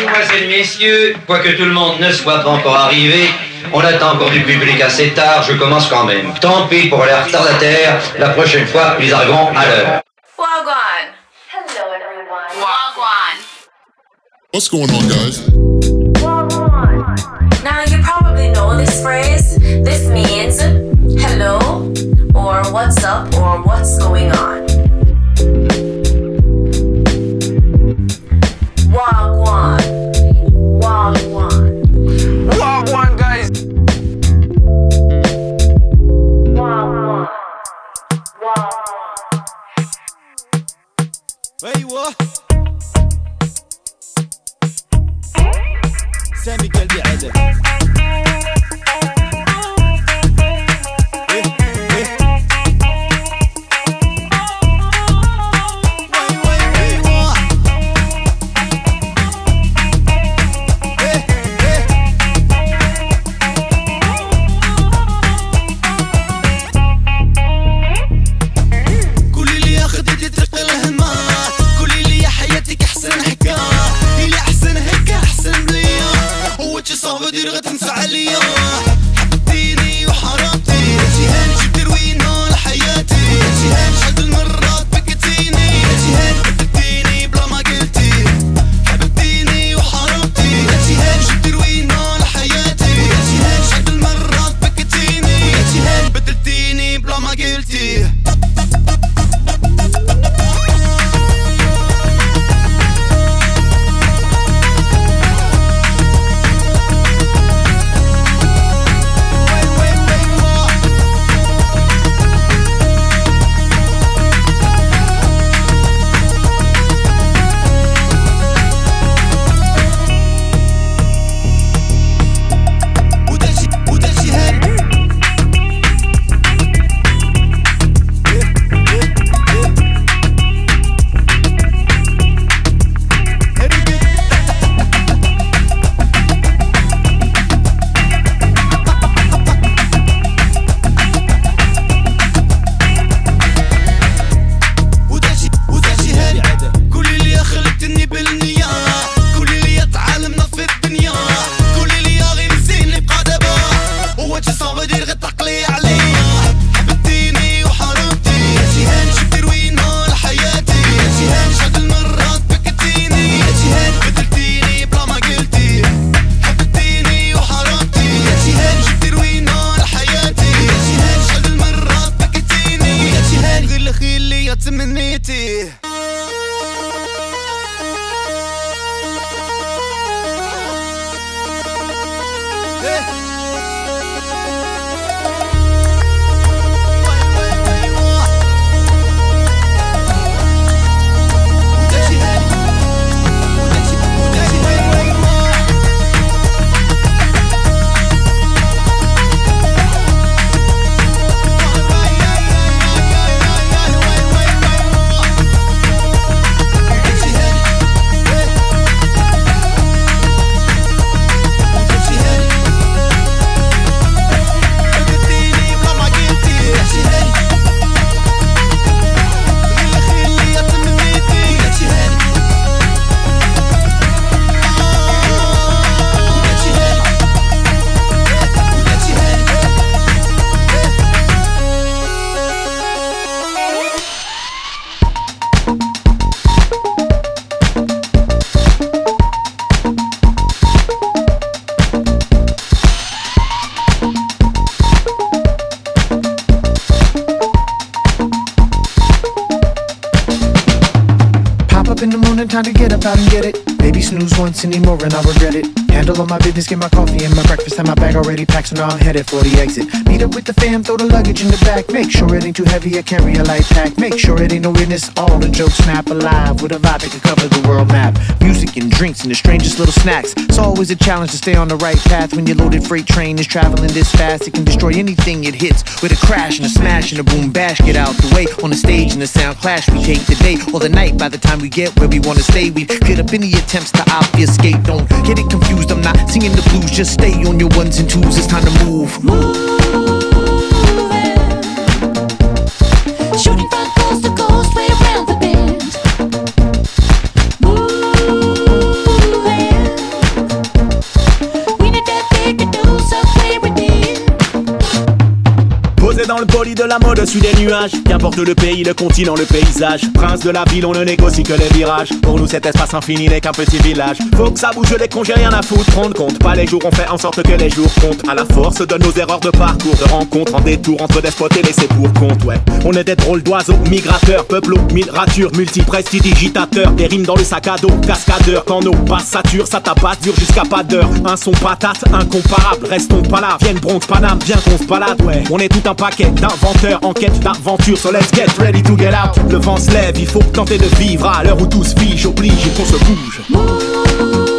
Mesdemoiselles, Messieurs, quoique tout le monde ne soit pas encore arrivé, on attend encore du public assez tard, je commence quand même. Tant pis pour les retardataires, la prochaine fois, nous arriverons à l'heure. Wagwan. Hello everyone. Wagwan. What's going on, guys? Now you probably know this phrase. This means hello or what's up or what's going on. I'm headed for the exit. Meet up with the Make sure it ain't too heavy, I carry a light pack. Make sure it ain't no witness, all the jokes snap alive with a vibe that can cover the world map. Music and drinks and the strangest little snacks. It's always a challenge to stay on the right path when your loaded freight train is traveling this fast. It can destroy anything it hits with a crash and a smash and a boom bash. Get out the way on the stage and the sound clash. We take the day or the night by the time we get where we wanna stay. We get up any attempts to obfuscate. Don't get it confused. I'm not singing the blues. Just stay on your ones and twos. It's time to move. Shooting au-dessus des nuages. Qu'importe le pays, le continent, le paysage. Prince de la ville, on ne négocie que les virages. Pour nous, cet espace infini n'est qu'un petit village. Faut que ça bouge les congés, rien à foutre. Prendre compte, pas les jours, on fait en sorte que les jours comptent. À la force de nos erreurs de parcours, de rencontres, en détour entre despots et laissés pour compte, ouais. On est des drôles d'oiseaux, migrateurs, peuple mille ratures, multiprestidigitateurs. Des rimes dans le sac à dos, cascadeurs. Quand nos basses saturent, ça tabasse dur jusqu'à pas d'heure. Un son patate, incomparable. Restons pas là, vienne bronze Paname, bien qu'on se balade, ouais. On est tout un paquet d'inventeurs en d'aventure. So let's get ready to get out. Le vent se lève, il faut tenter de vivre à l'heure où tout se fige, oblige et qu'on se bouge.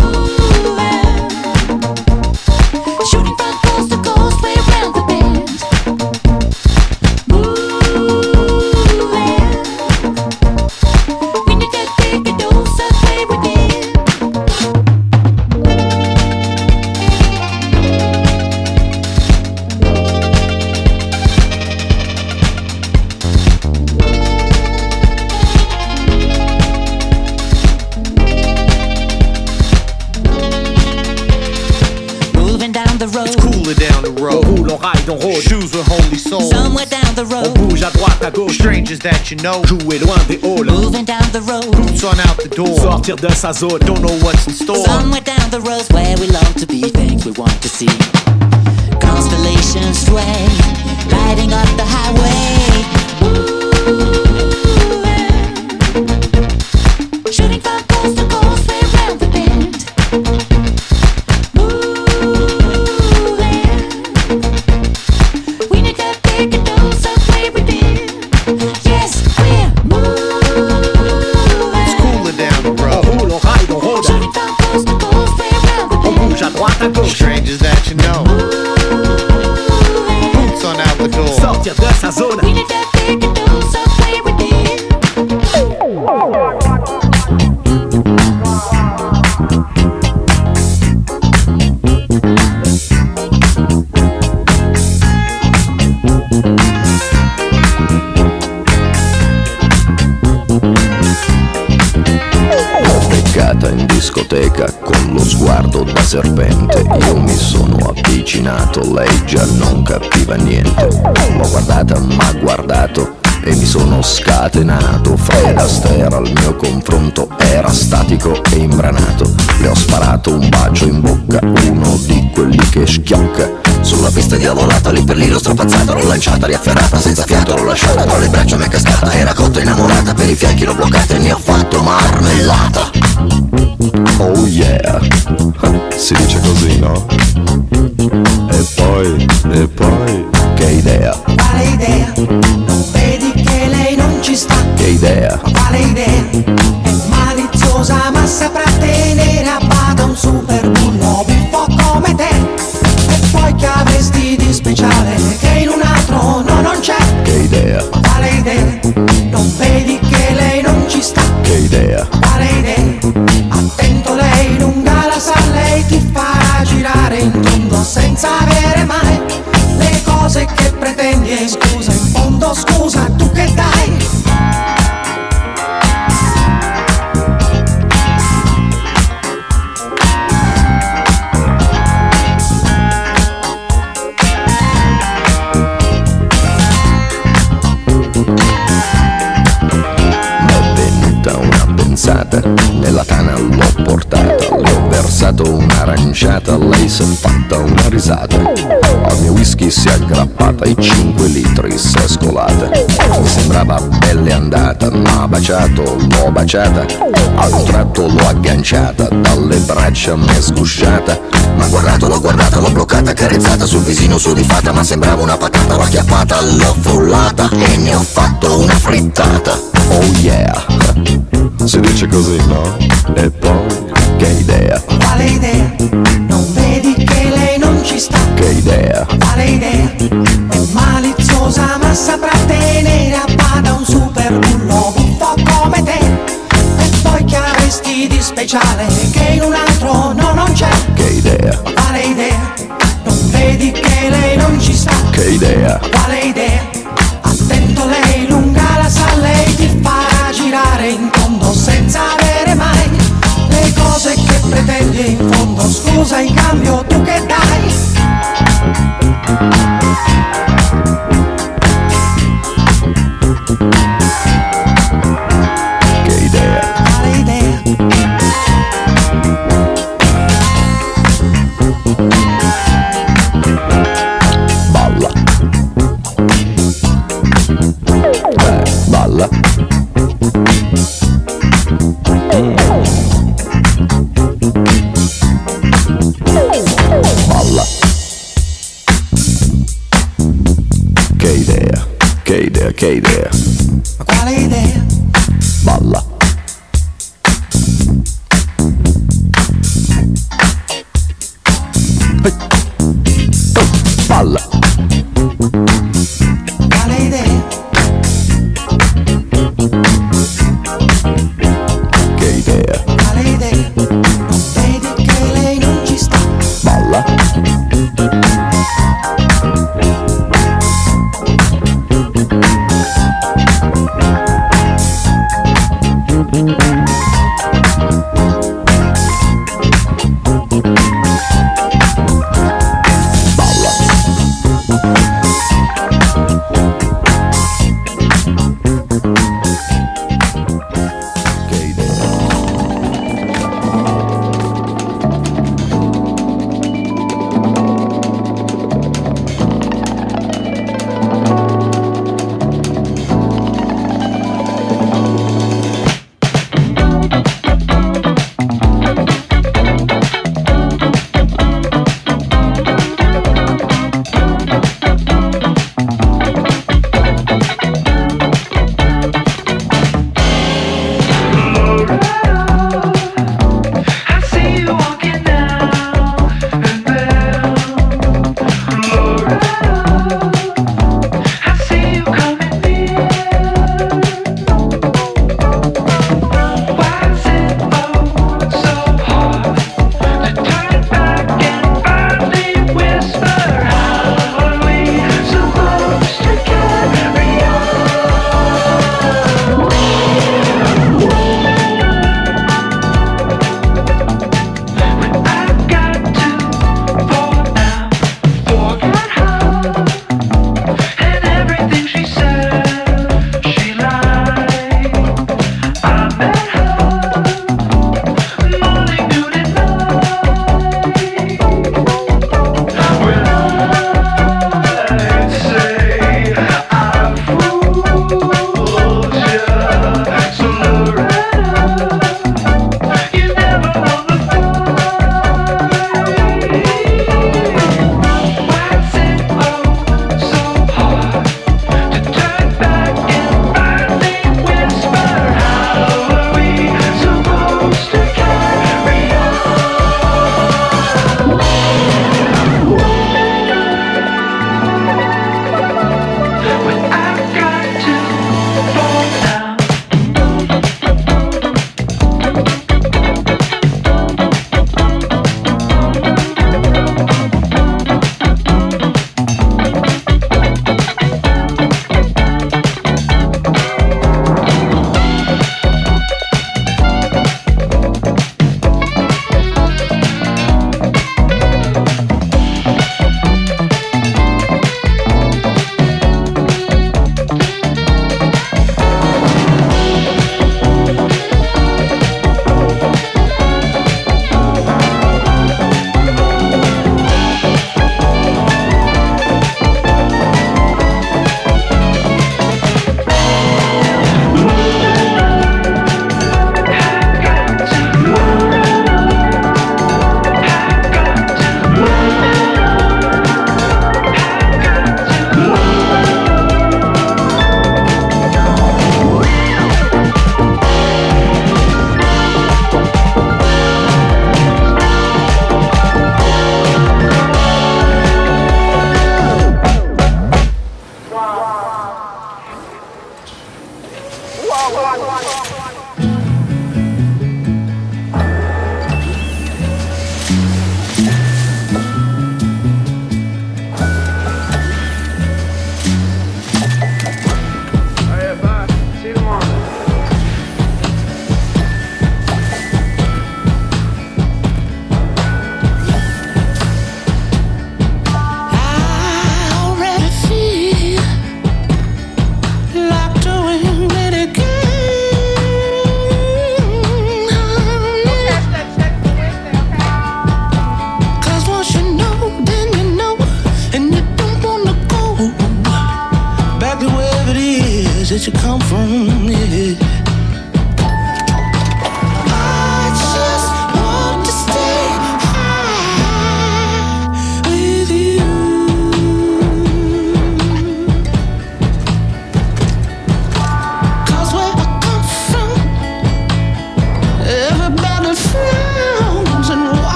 Strangers that you know. Jouer loin des halls. Moving down the road, Boots on out the door. Sortir de sa zone. Don't know what's in store. somewhere down the roads where we long to be, things we want to see. Constellations sway, riding up the highway. Shooting everything. beccata in discoteca con lo sguardo da serpente. Io mi sono avvicinato, lei già non capiva niente. L'ho guardata, m'ha guardato e mi sono scatenato. Fred Astaire al mio confronto era statico e imbranato. Le ho sparato un bacio in bocca, uno di quelli che schiocca. Sulla pista diavolata, lì per lì l'ho strapazzata, l'ho lanciata, riafferrata, senza fiato l'ho lasciata, tra le braccia mi è cascata, era cotta innamorata, per i fianchi l'ho bloccata e ne ho fatto marmellata. Oh yeah, si dice così, no? E poi, e poi, che idea, Quale idea? Non vedi che lei non ci sta? che idea, Quale idea? È maliziosa ma saprà un'aranciata, lei s'è fatta una risata. Al mio whisky si è aggrappata e 5 litri si è scolata. Mi sembrava belle andata, m'ha baciato, l'ho baciata, a un tratto l'ho agganciata, dalle braccia m'è sgusciata. Ma guardato, l'ho guardata, l'ho bloccata, carezzata sul visino sudifata, ma sembrava una patata, l'ho acchiappata, l'ho frullata e ne ho fatto una frittata. Oh yeah, si dice così, no? E poi, che idea, Quale idea? Ci sta? che idea, Quale idea? È maliziosa ma saprà tenere a bada un super bullo buffo come te. E poi che avresti di speciale che in un altro no non c'è? che idea, Quale idea? Non vedi che lei non ci sta? che idea, Quale idea? Attento lei lunga la sa, lei ti farà girare in tondo senza avere mai le cose che pretendi in fondo. Scusa in cambio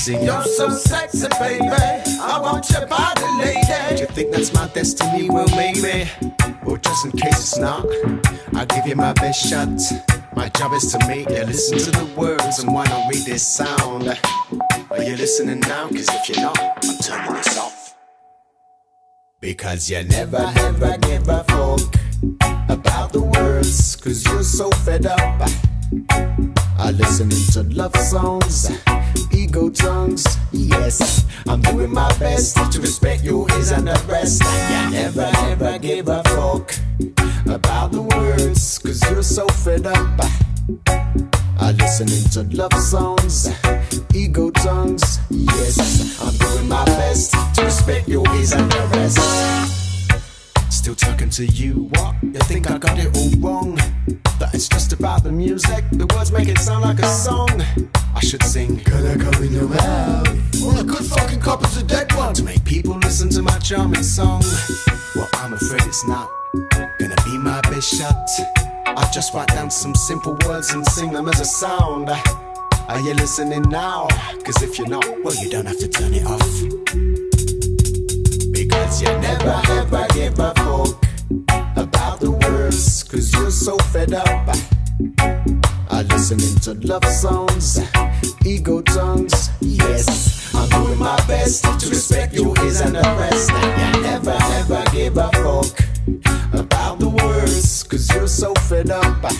Sing. You're so sexy, baby. I want your body, lady. Do you think that's my destiny? Well, maybe. Well, just in case it's not, I'll give you my best shot. My job is to make you listen to the words and why not read this sound. Are you listening now? Cause if you're not, I'm turning this off. Because you never ever give a fuck about the words, cause you're so fed up. I listening to love songs, ego tongues. Yes, I'm doing my best to respect you is and the rest. You never ever give a fuck about the words, cause you're so fed up. I listening to love songs, ego tongues. Yes, I'm doing my best to respect your ways and the rest. Still talking to you, what? You think I got it all wrong? That it's just about the music, the words make it sound like a song. I should sing, Can I come in your mouth? All a good fucking cop is a dead one. To make people listen to my charming song. Well, I'm afraid it's not gonna be my best shot. I just write down some simple words and sing them as a sound. Are you listening now? Cause if you're not, well, you don't have to turn it off. Because you never ever give a fuck about the words. Cause you're so fed up. I listening to love songs, ego tongues. Yes, I'm doing my best to respect your ears and the rest. You never ever give a fuck about the words. Cause you're so fed up.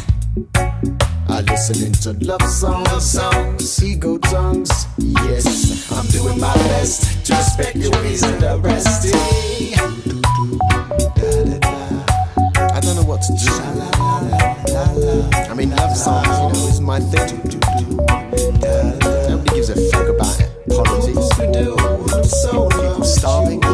Listening to love songs, love songs, ego tongues. Yes, I'm doing my best to respect your ways and the rest. I don't know what to do. I mean, love songs, you know, is my thing. To do. Nobody gives a fuck about it. Politics. People starving.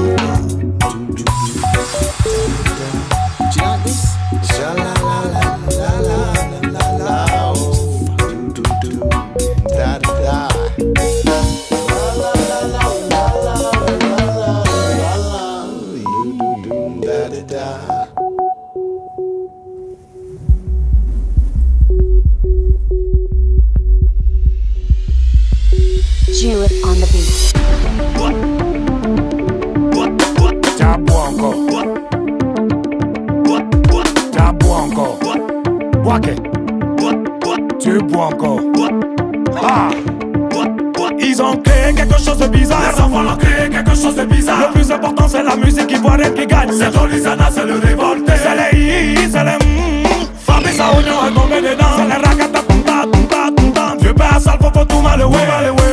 Créé quelque chose de bizarre. Les enfants ont créé quelque chose de bizarre. Le plus important, c'est la musique qui voit qui gagne. C'est Dolisana, c'est le révolté. C'est les i, c'est les mm. Fabrice à oignon à tomber dedans. C'est les rakata, tumta, tumta, tumta. Dieu passe al popo, tout mal, ouais.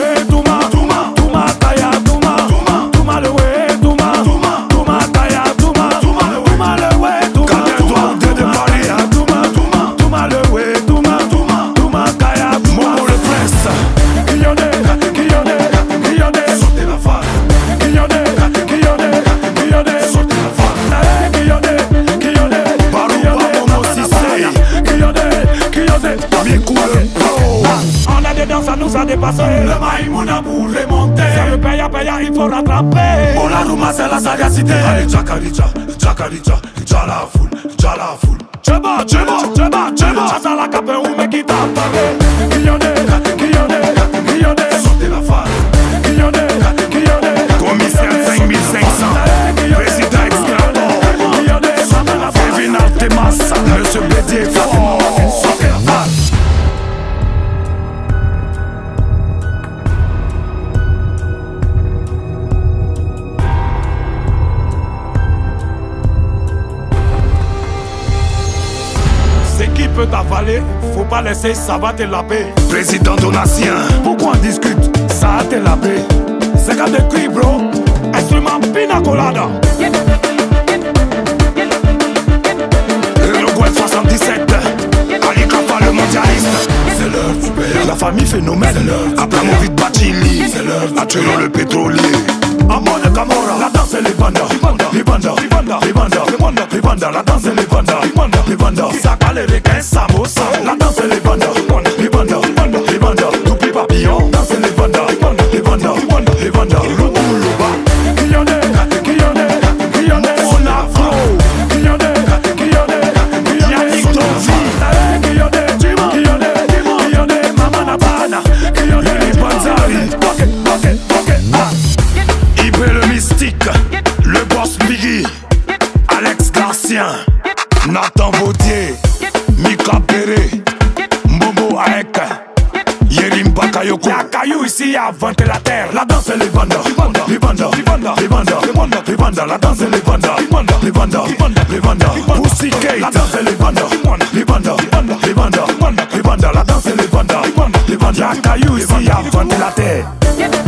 Maïmouna pour remonter. Ça me paye à payer, il faut rattraper. Bon, la Rouma, c'est la sagacité. Allez, Jakarija, Jakarija, Jala foule, Jala foule. Cheba, cheba, cheba, cheba. Chaza la cape, ou me quitte à parler. Laisser, ça va te laver. Président Donatien, pourquoi on discute? Ça a te laver. C'est quand de cri, bro. Instrument pina colada. Le Gouet 77, Ali le mondialiste. C'est l'heure du père. La famille phénomène. Abramovic Bachili. C'est l'heure. Attirant le pétrolier. Amon de Camora. La danse et les bandas. Les bandas. Les bandas. Les bandas. Les bandas. Les bandas. La danse et les bandas. Les bandas. Les bandas. Saka les requins. Samo. Samo. La danse et les bandas. Les bandas. Les bandas. Les bandas. Toupie papillon. Danse les bandas. Les bandas. Les bandas. Les bandas.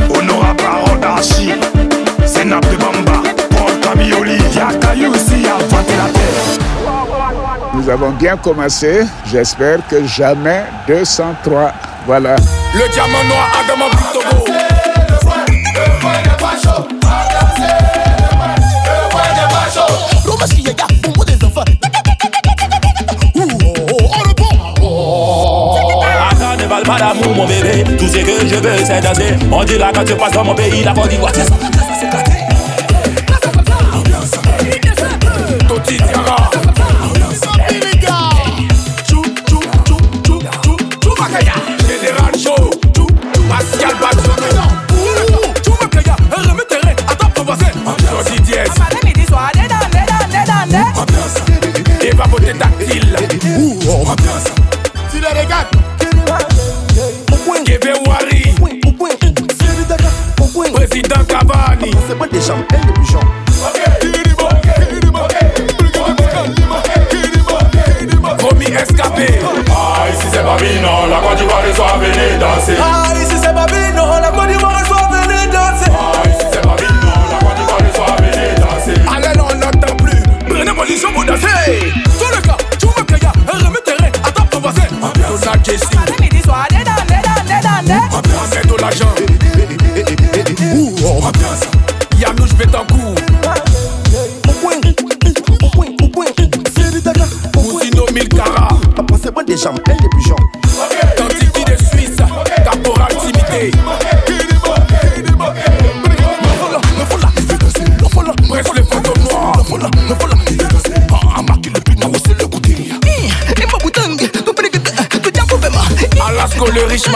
Honora d'Archie, de Bamba, Paul Camioli. Nous avons bien commencé. J'espère que jamais 203. Voilà. Le diamant noir Adama. Tout ce que je veux, c'est danser. On dit là quand tu passes dans mon pays, la Côte d'Ivoire.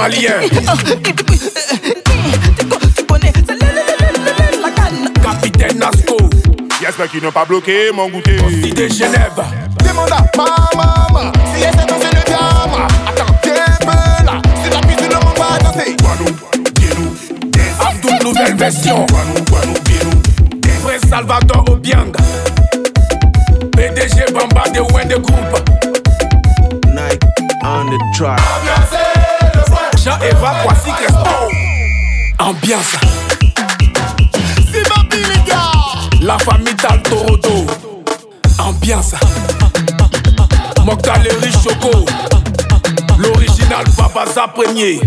Malien. Capitaine Nasco. J'espère qu'ils n'ont pas bloqué mon goûter. Aussi de Genève. Demande à ma maman si elle sait danser le diamant. Attends, t'es peu là. Si la piste, le monde va danser. Abdou nouvelle version. Frère C'est ma les gars. La famille Taltorodo. Ambiance. Mokhtar le riche Choco. L'original Papa Sa premier.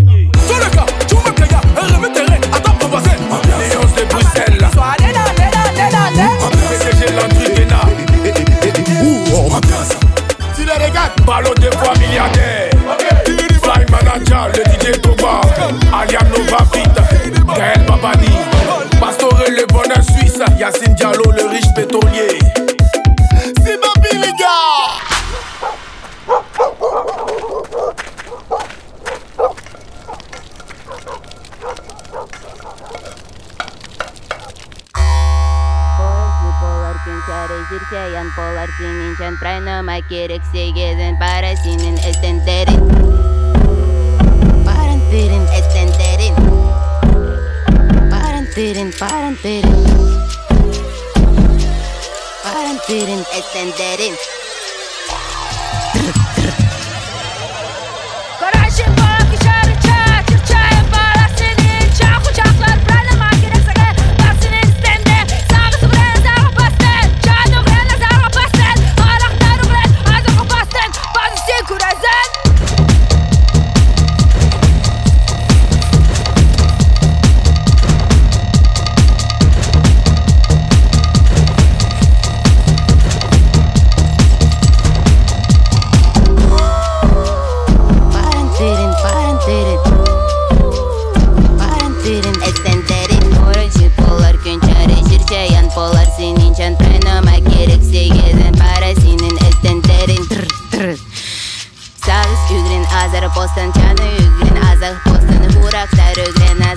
And that is. it 척 따르게 나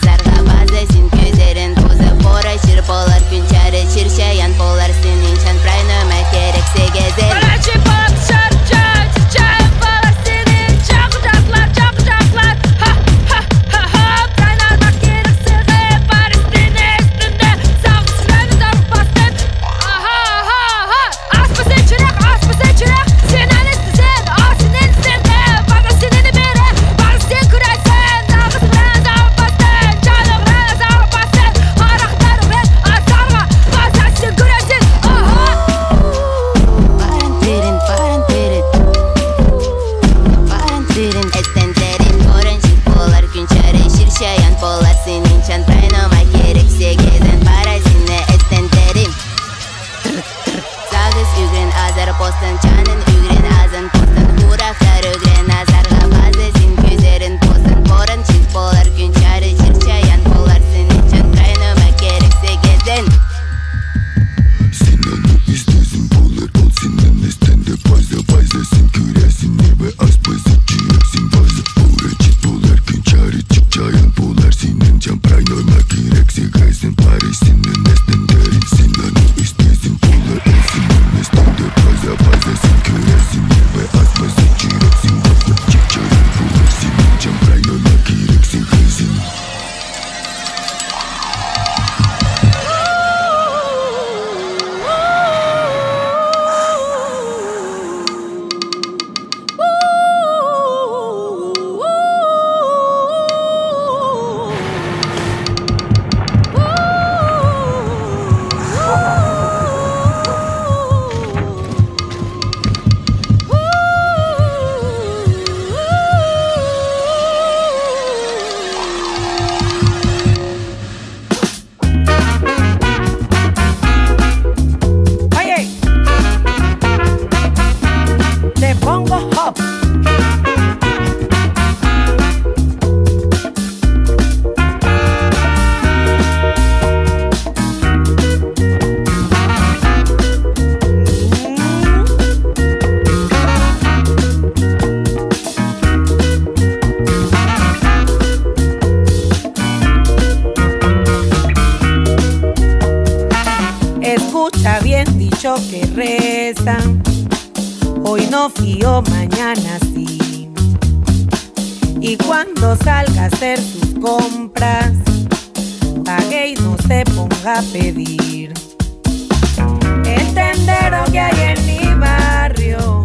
tendero que hay en mi barrio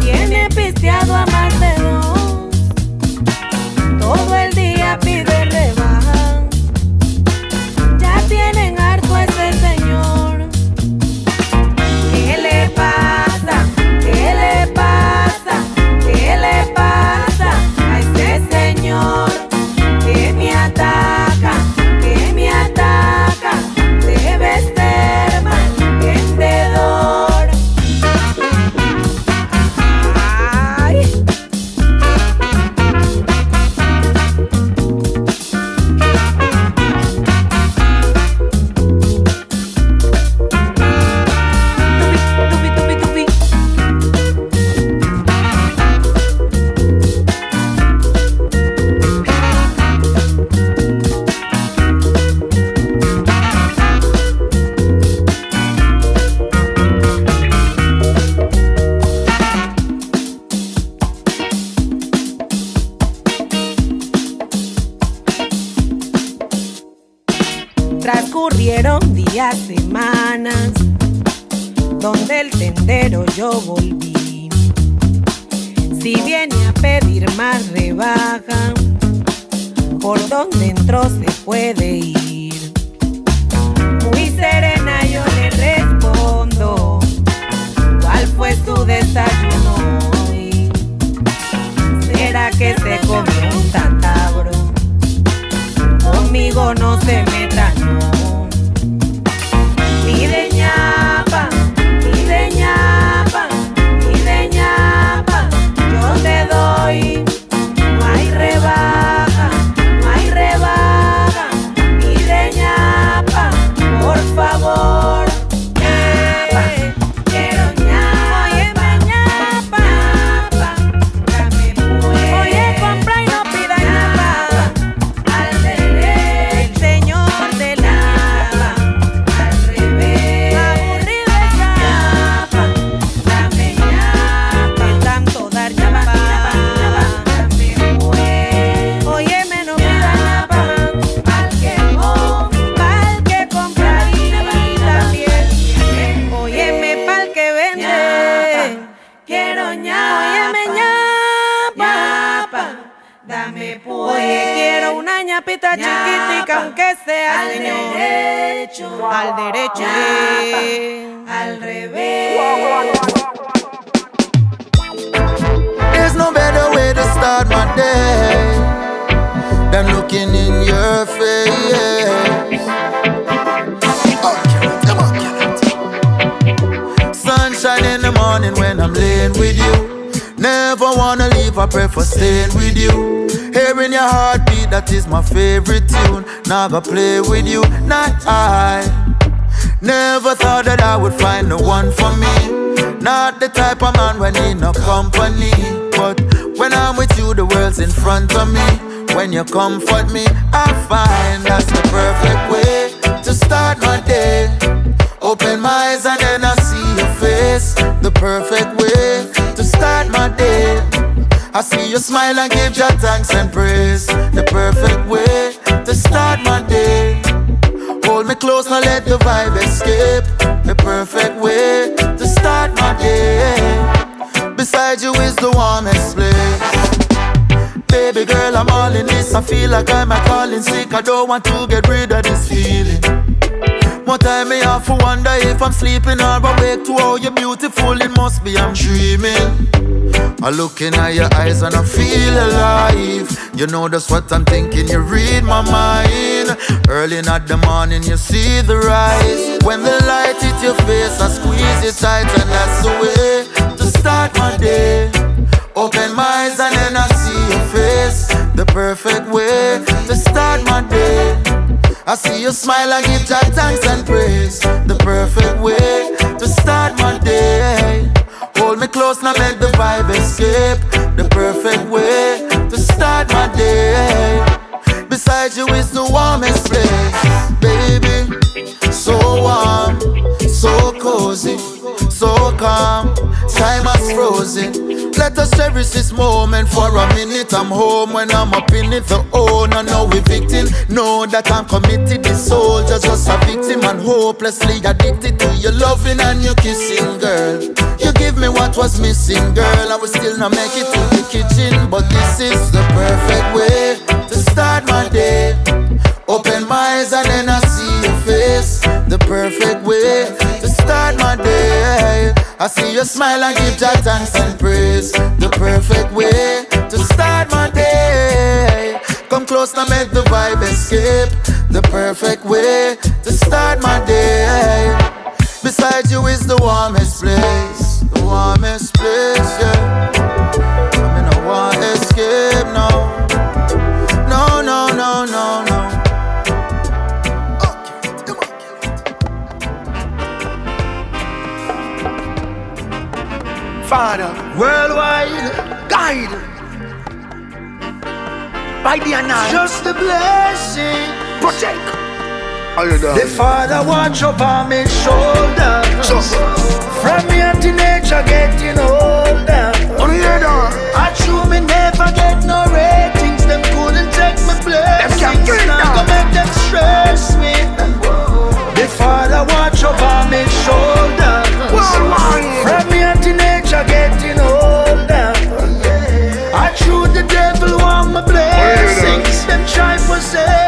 tiene pisteado a más de dos. Todo el día pide revés. Start my day than looking in your face. Oh, Sunshine in the morning when I'm laying with you. Never wanna leave, I pray for staying with you. Hearing your heartbeat, that is my favorite tune. I play with you, not I. Never thought that I would find the one for me. Not the type of man when need no company. When I'm with you, the world's in front of me. When you comfort me, I find that's the perfect way to start my day. Open my eyes and then I see your face. The perfect way to start my day. I see you smile and give your thanks and praise. The perfect way to start my day. Hold me close, now let the vibe escape. The perfect way to start my day. Beside you is the warmest place. Baby girl, I'm all in this. I feel like I'm a calling sick. I don't want to get rid of this feeling. More time me have to wonder if I'm sleeping or awake to how you're beautiful. It must be I'm dreaming. I look in your eyes and I feel alive. You know that's what I'm thinking. You read my mind. Early in the morning, you see the rise. When the light hit your face, I squeeze it tight, and that's the way start my day. Open my eyes and then I see your face. The perfect way to start my day. I see you smile and give Jah thanks and praise. The perfect way to start my day. Hold me close now, make the vibe escape. The perfect way to start my day. Beside you is the warmest place, baby. So warm, so cozy, so calm. Time has frozen. Let us cherish this moment for a minute. I'm home when I'm up in it. The owner, now we victim. Know that I'm committed. The soldier, just a victim and hopelessly addicted to your loving and your kissing, girl. You give me what was missing, girl. I will still not make it to the kitchen, but this is the perfect way to start my day. Open my eyes and then I see your face. The perfect way I see you smile and give Jah thanks and praise. The perfect way to start my day. Come close now, make the vibe escape. The perfect way to start my day. Beside you is the warmest place, the warmest place, yeah. Father, worldwide, guide by the night. Just a blessing. Protect. The Father watch over my shoulders. So. From me a teenager getting older. I true me never get no ratings. Them couldn't take my blessings. Now go make them stress me. The Father watch over my shoulders. Worldwide. From me are getting older. I threw the devil on my blessings. Them try possess.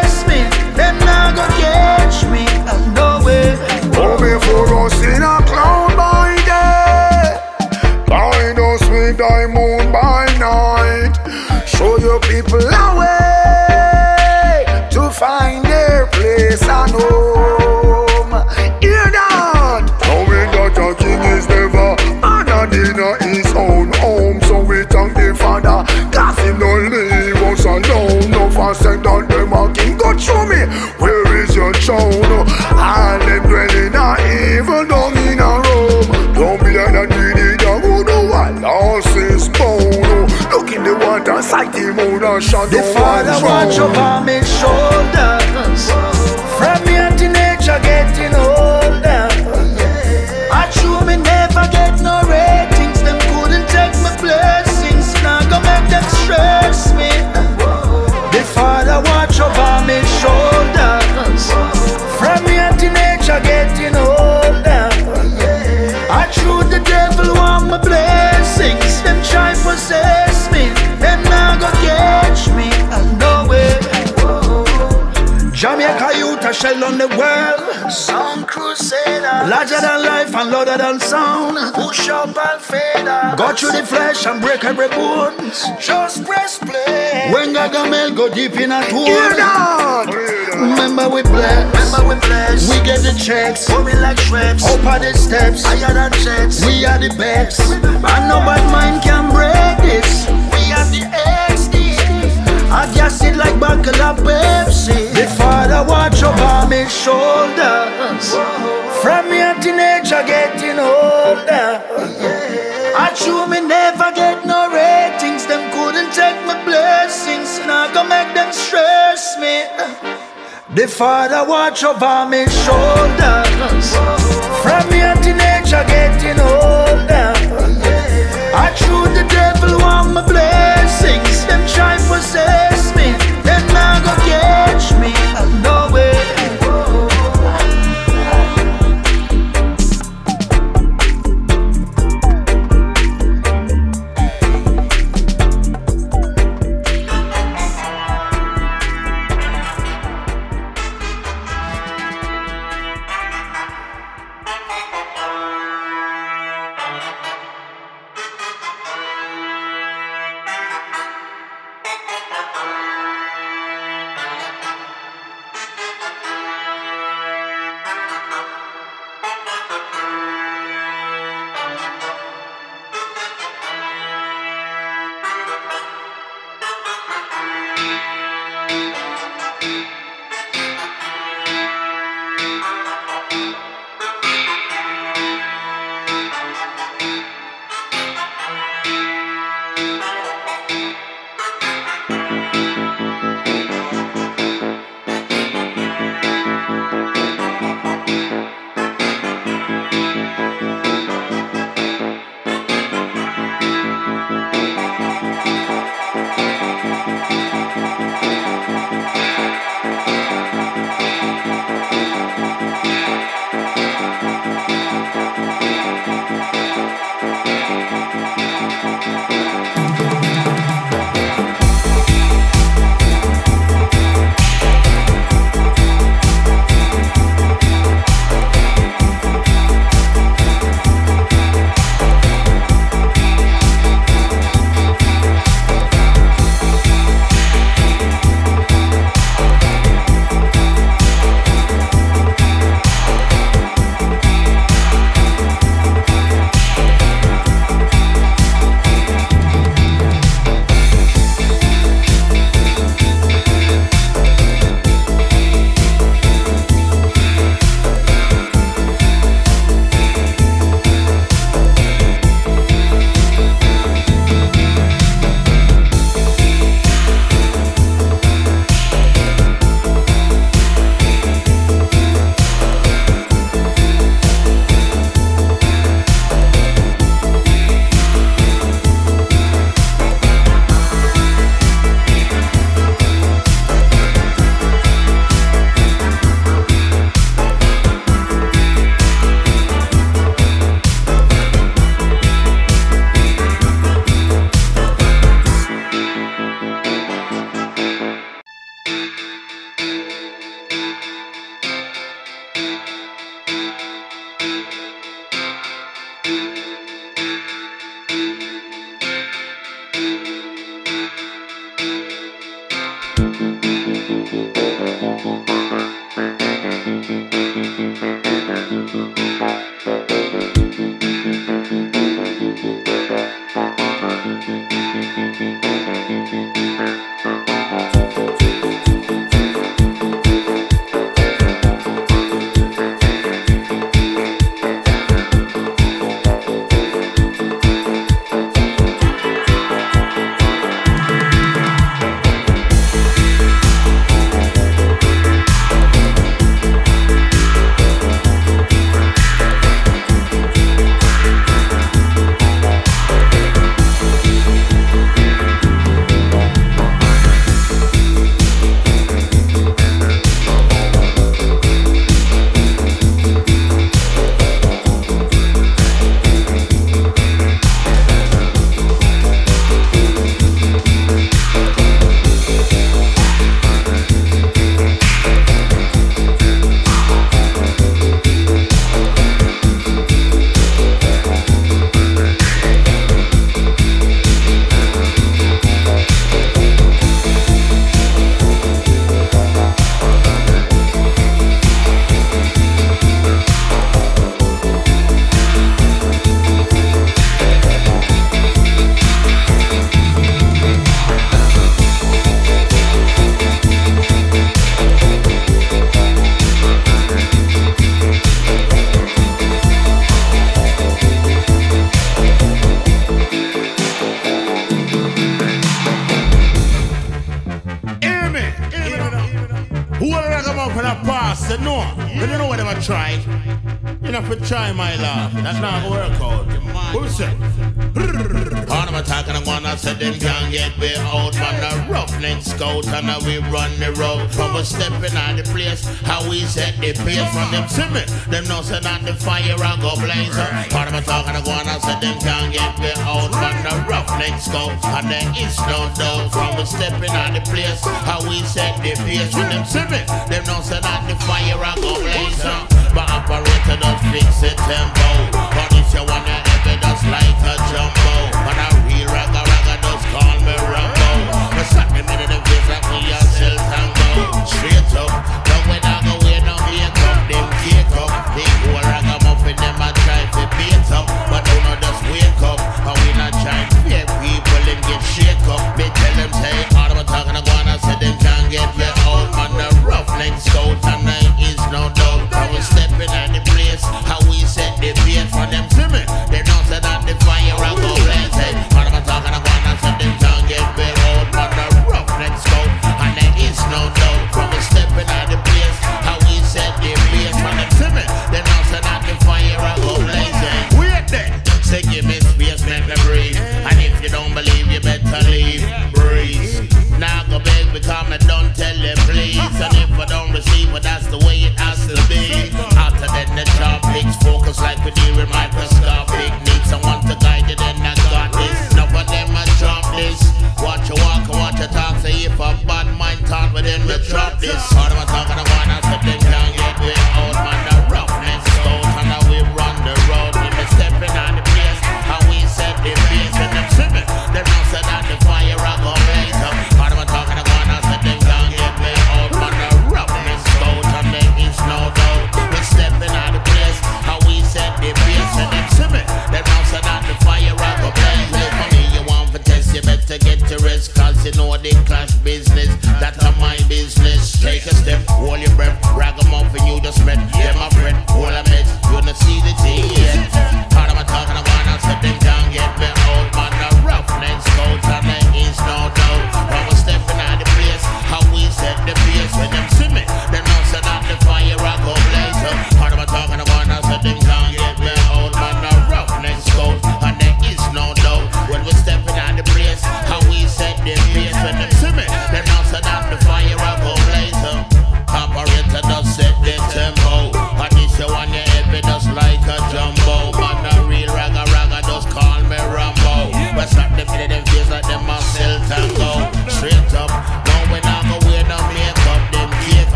Is throne. All them dwelling a evil down in a Rome. Don't be like that greedy dog who know what lost his bone. Look in the water, sight him out and shut The Father watch over me shoulders. Shell on the world. Sound crusader. Larger than life and louder than sound. Push up and fader. Go through the flesh and break every bone. Just press play. When Gargamel go deep in a tour. Remember we bless. Remember we bless. We get the checks. Coming like Shreks. Up on the steps. Higher than jets. We are the best. And no bad mind can break this. I gas it like buckle of Pepsi. The Father watch over me shoulders. From young teenager getting older. I true me never get no ratings. Them couldn't take my blessings. Now go make them stress me. The Father watch over me shoulders. From young teenager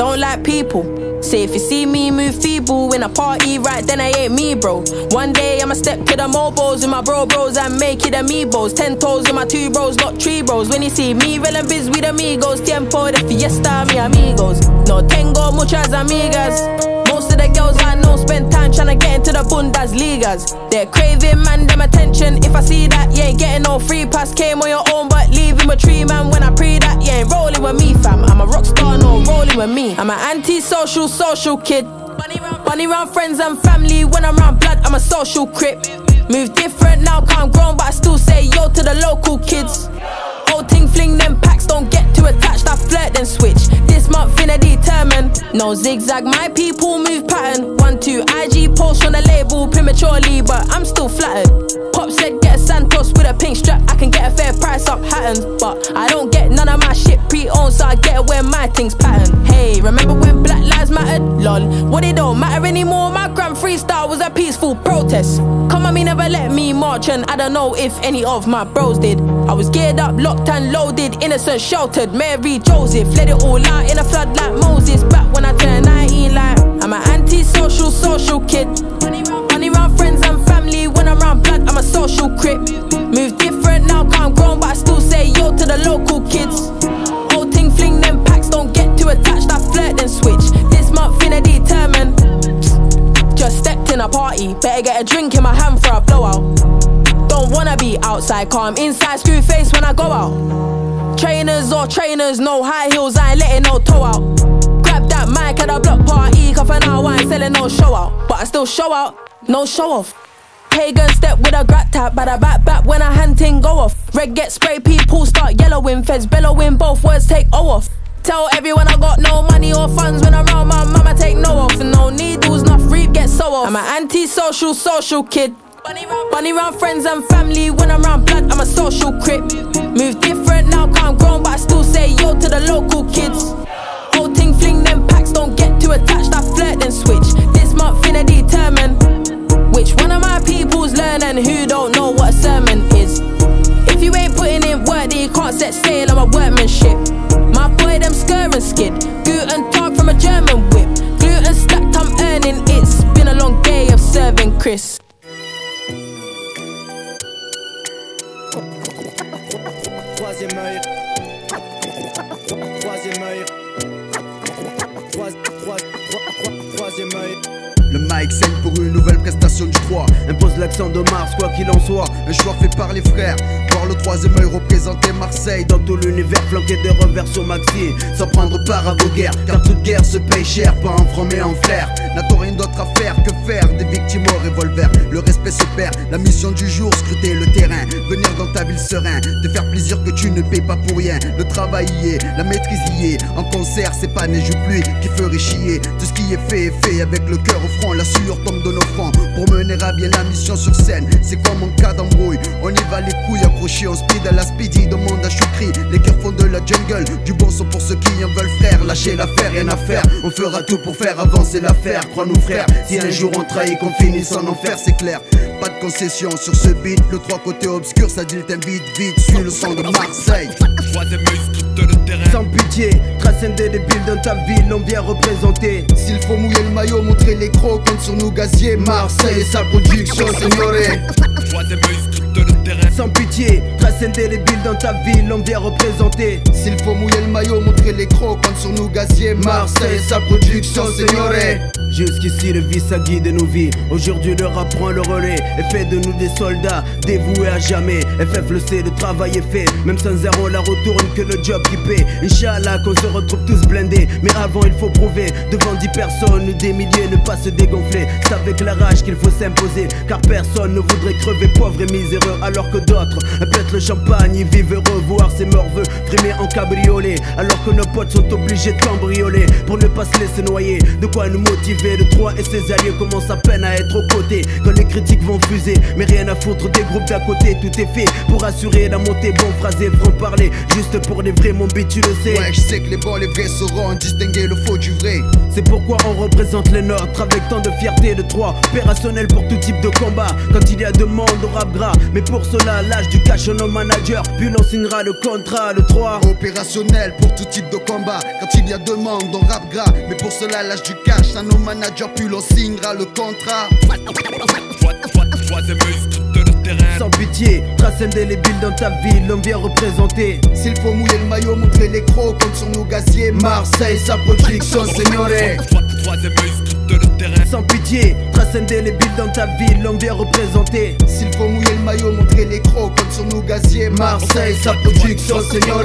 don't like people. Say if you see me move feeble in a party, right then I ain't me, bro. One day I'ma step to the mobiles with my bro bros and make it amigos. Ten toes in my two bros, not three bros. When you see me rolling biz with amigos, tiempo de fiesta, mi amigos. No tengo muchas amigas. Girls I know spend time tryna get into the Bundesligas. They're craving man them attention. If I see that, you ain't getting no free pass. Came on your own, but leaving with tree man. When I pre that, you ain't rolling with me, fam. I'm a rock star, no rolling with me. I'm an anti-social, social kid. Bunny round friends and family. When I'm round blood, I'm a social crip. Move different now, I'm grown, but I still say yo to the local kids. Old ting fling them packs, don't get too attached. I flirt then switch. This month finna determine. No zigzag, my people move pattern. One two IG post on the label prematurely, but I'm still flattered. Pop said get Santos with a pink strap. I can get a fair price up Hatton, but I don't get none of my shit pre-owned, so I get where my things pattern. Hey, remember when Black Lives Mattered? Lol, what it don't matter anymore. My grand freestyle was a peaceful protest. Come on, me never let me march, and I don't know if any of my bros did. I was geared up, locked and loaded, innocent, sheltered. Mary Joseph, let it all out in a flood like Moses. Back when I turned 19, like I'm an anti-social, social kid. Money round friends and family. When I'm round blood, I'm a social crip. Move different now, cause I'm grown, but I still say yo to the local kids. Old ting fling them packs, don't get too attached. I flirt then switch. This month finna determine. Just stepped in a party, better get a drink in my hand for a blowout. Don't wanna be outside, calm inside, screw face when I go out. Trainers or trainers, no high heels, I ain't letting no toe out. Grab that mic at a block party, cuff an hour, I ain't selling no show out. But I still show out, no show off. Pagan step with a grat tap, but I back back when a hand ting go off. Red get spray, people start yellowing, feds bellowing, both words take O off. Tell everyone I got no money or funds when I'm around my mama take no off. No needles, not free, get so off. I'm an anti-social, social kid. Bunny round friends and family when I'm round blood, I'm a social crip. Move different now, cause I'm grown, but I still say yo to the local kids. Whole thing fling them packs, don't get too attached, I flirt then switch. This month finna determine which one of my people's learning who don't know what a sermon is. If you ain't putting in work, then you can't set sail on my workmanship. My boy, them and skid. Guten Tag from a German whip. Gluten stacked, I'm earning. It's been a long day of serving Chris. Du 3 Impose l'accent de Mars, quoi qu'il en soit. Un choix fait par les frères. Voir le troisième œil représenter Marseille Dans tout l'univers. Flanqué de revers sur Maxi Sans prendre part à vos guerres. Car toute guerre se paye cher, pas en franc mais en flair N'a-t-on rien d'autre à faire que faire Des victimes au revolver, le respect se perd. La mission du jour, scruter le terrain. Venir dans ta ville serein. Te faire plaisir que tu ne payes pas pour rien. Le travail y est, la maîtrise y est. En concert c'est pas neige ou pluie qui ferait chier. Tout ce qui est fait est fait avec le cœur au front. La sueur tombe de nos fronts mener à bien la mission sur scène. C'est comme en cas d'embrouille. On y va les couilles accrochées On speed à la speedy demande à Choukri. Les cœurs font de la jungle Du bon son pour ceux qui en veulent frère. Lâchez l'affaire, rien à faire. On fera tout pour faire avancer l'affaire. Crois-nous frère. Si un jour on trahit qu'on finisse en enfer c'est clair. Pas de concession sur ce beat, le trois côtés obscur, ça dit t'invite vite, suis le son de Marseille. Sans pitié, transcender des billes dans ta ville, on vient représenter. S'il faut mouiller le maillot, montrer les crocs, compte sur nous gaziers. Marseille et sa production, signoré. Sans pitié, transcender les billes dans ta ville, on vient représenter. S'il faut mouiller le maillot, montrer les crocs, compte sur nous gaziers. Marseille et sa production, signoré. Jusqu'ici, le vice a guidé nos vies. Aujourd'hui, le rap prend le relais et fait de nous des soldats dévoués à jamais. FF le sait, le travail est fait. Même sans zéro, la retourne que le job qui paie. Inch'Allah, qu'on se retrouve tous blindés. Mais avant, il faut prouver devant 10 personnes, des milliers, ne pas se dégonfler. C'est avec la rage qu'il faut s'imposer. Car personne ne voudrait crever pauvre et miséreux. Alors que d'autres pètent le champagne, ils vivent heureux. Voir ses morveux frimer en cabriolet. Alors que nos potes sont obligés de cambrioler pour ne pas se laisser noyer. De quoi nous motiver. Le 3 et ses alliés commencent à peine à être aux côtés. Quand les critiques vont fuser, mais rien à foutre des groupes d'à côté. Tout est fait pour assurer la montée. Bon phrasé, franc parler. Juste pour les vrais, mon beat, tu le sais. Ouais, je sais que les bons, les vrais sauront distinguer le faux du vrai. C'est pourquoi on représente les nôtres avec tant de fierté. Le 3 opérationnel pour tout type de combat. Quand il y a demande au rap gras. Mais pour cela, l'âge du cash nos managers. Puis l'on signera le contrat. Le 3 opérationnel pour tout type de combat. Quand il y a demande on rap gras. Mais pour cela, l'âge du cash à nos managers. Puis l'on signera le contrat. Sans pitié, les billes dans ta ville, l'on vient représenter. S'il faut mouiller le maillot, montrer les crocs, compte sur nos gaziers. Marseille, sa troisième œil scrute le terrain. Sans pitié, trace indélébile dans ta ville, l'homme vient représenter. S'il faut mouiller le maillot, montrer les crocs comme sur nous gaziers. Marseille, sa production, seigneur.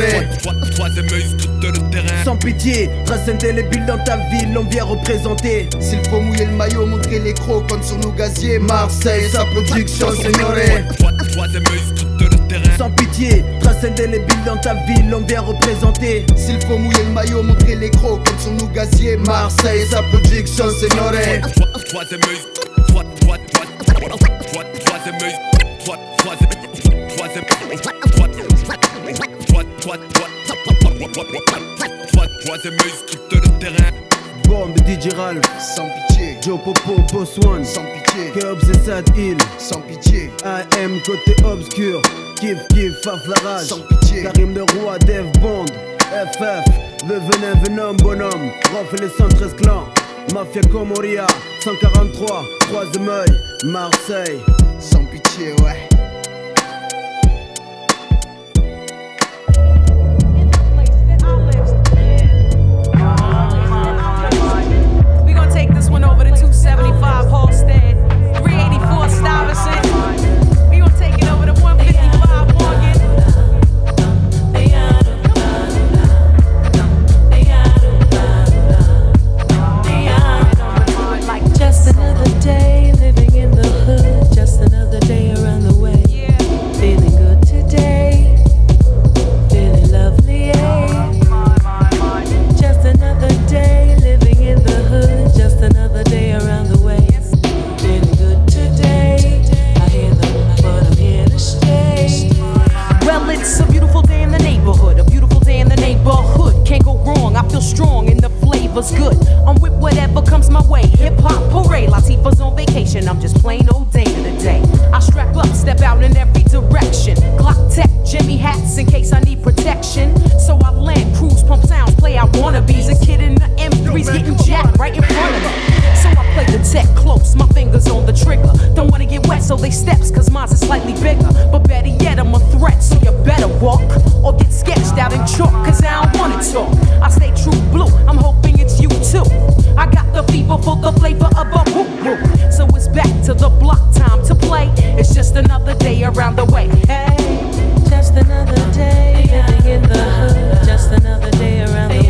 Troisième œil scrute le terrain. Sans pitié, trace indélébile dans ta ville, l'homme vient représenter. S'il faut mouiller le maillot, montrer les crocs comme sur nous gaziers. Marseille, sa production, seigneur. Troisième œil sans pitié, transcender les billes dans ta ville, on vient représenter. S'il faut mouiller le maillot, montrer les crocs, comme sur nous gaziers. Marseille, sa production, signoré. Bombe DJ Ralph, sans pitié. Joe Popo, Boss One, sans pitié. Kerbs et Sad Hill, sans pitié. AM côté obscur, Kif Kif, Faf la rage, sans pitié. Karim de Roi, Dev Bond, FF, le venin venom bonhomme, Rof et les 113 clans. Mafia Comoria, 143, troisième œil, Marseille. Sans pitié, ouais. We gonna take this one over to 275 Halstead, 384 Stuyvesant. Strong and the flavor's good. I'm with whatever comes my way. Hip hop parade, Latifah's on vacation. I'm just plain old day to the day. I strap up, step out in every direction. Glock tech, Jimmy hats in case I need protection. So I land, cruise, pump sounds, play out wannabes. A kid in the M3's getting jacked right in front of me. So I play the tech close, my fingers on the trigger. Don't wanna get wet, so they steps, cause mine's is slightly bigger. But better yet, I'm a threat, so you better walk or get sketched out in chalk, cause I don't wanna talk. I stay true blue, I'm hoping it's you too. I got the fever for the flavor of a whoop whoop. So it's back to the block time to play. It's just another day around the way. Hey, just another day living in the hood. Just another day around the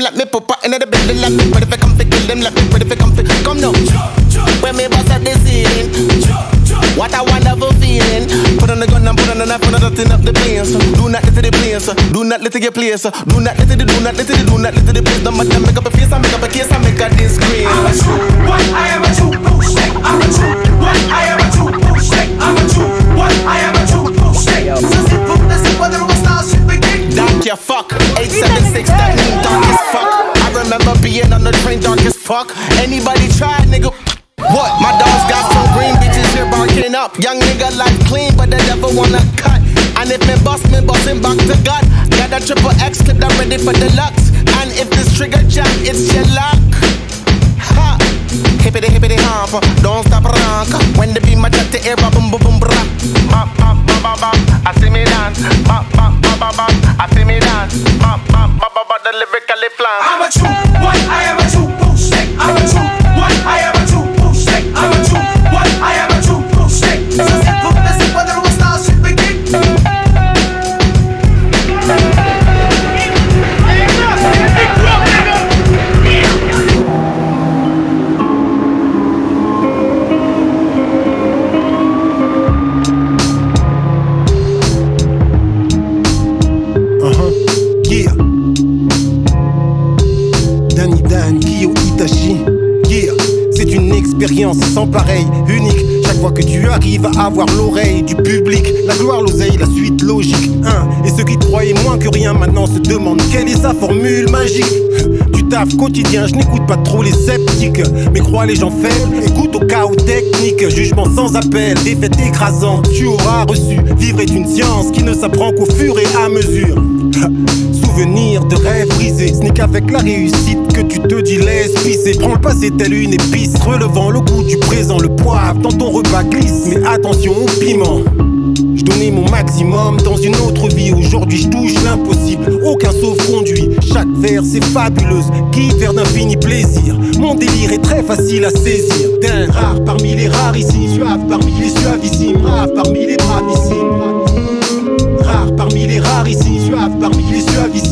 them like me pop out into the bed. They like me ready for comfy, kill them like me ready for comfy. Come now, when me bust at the scene, What a wonderful feeling. Put on the gun and put on the knife and thing up the place. Do not let the place. Do not let your place. Do not let it. Do not let it. Do not let the place. Don't. Make up a face. I make up a case. I make a disgrace. I'm a true one. I am a dark as fuck. Anybody try nigga? What? My dogs got some green bitches here barking up. Young nigga life clean, but the devil wanna cut. And if me bust, me bustin' back to gut. Got a triple X clip, I'm ready for deluxe. And if this trigger jack, it's your luck. Ha! Hippity hippity hump, don't stop rank. When the beat my chat to air, boom boom boom bra. Bop bop bop bop bop, I see me dance. Bop bop bop bop bop, I see me dance. Bop bop bop bop, the lyrically flan. I'm a true one, I am expérience sans pareil, unique. Chaque fois que tu arrives à avoir l'oreille du public, la gloire, l'oseille, la suite logique. Hein et ceux qui croyaient moins que rien maintenant se demandent quelle est sa formule magique? Du taf quotidien, je n'écoute pas trop les sceptiques, mais crois les gens faibles, écoute au chaos technique, jugement sans appel, défaite écrasante, tu auras reçu. Vivre est une science qui ne s'apprend qu'au fur et à mesure de rêves brisés. Ce n'est qu'avec la réussite que tu te dis laisse pisser. Prends le passé tel une épice, relevant le goût du présent. Le poivre dans ton repas glisse, mais attention au piment. Je donnais mon maximum dans une autre vie. Aujourd'hui, je touche l'impossible. Aucun sauf-conduit. Chaque vers, c'est fabuleuse. Guide vers d'infinis plaisirs. Mon délire est très facile à saisir. D'un rare parmi les rares ici. Suave parmi les suavissimes. Rare parmi les bravissimes. Rare parmi les rares ici. Suave parmi les suavissimes.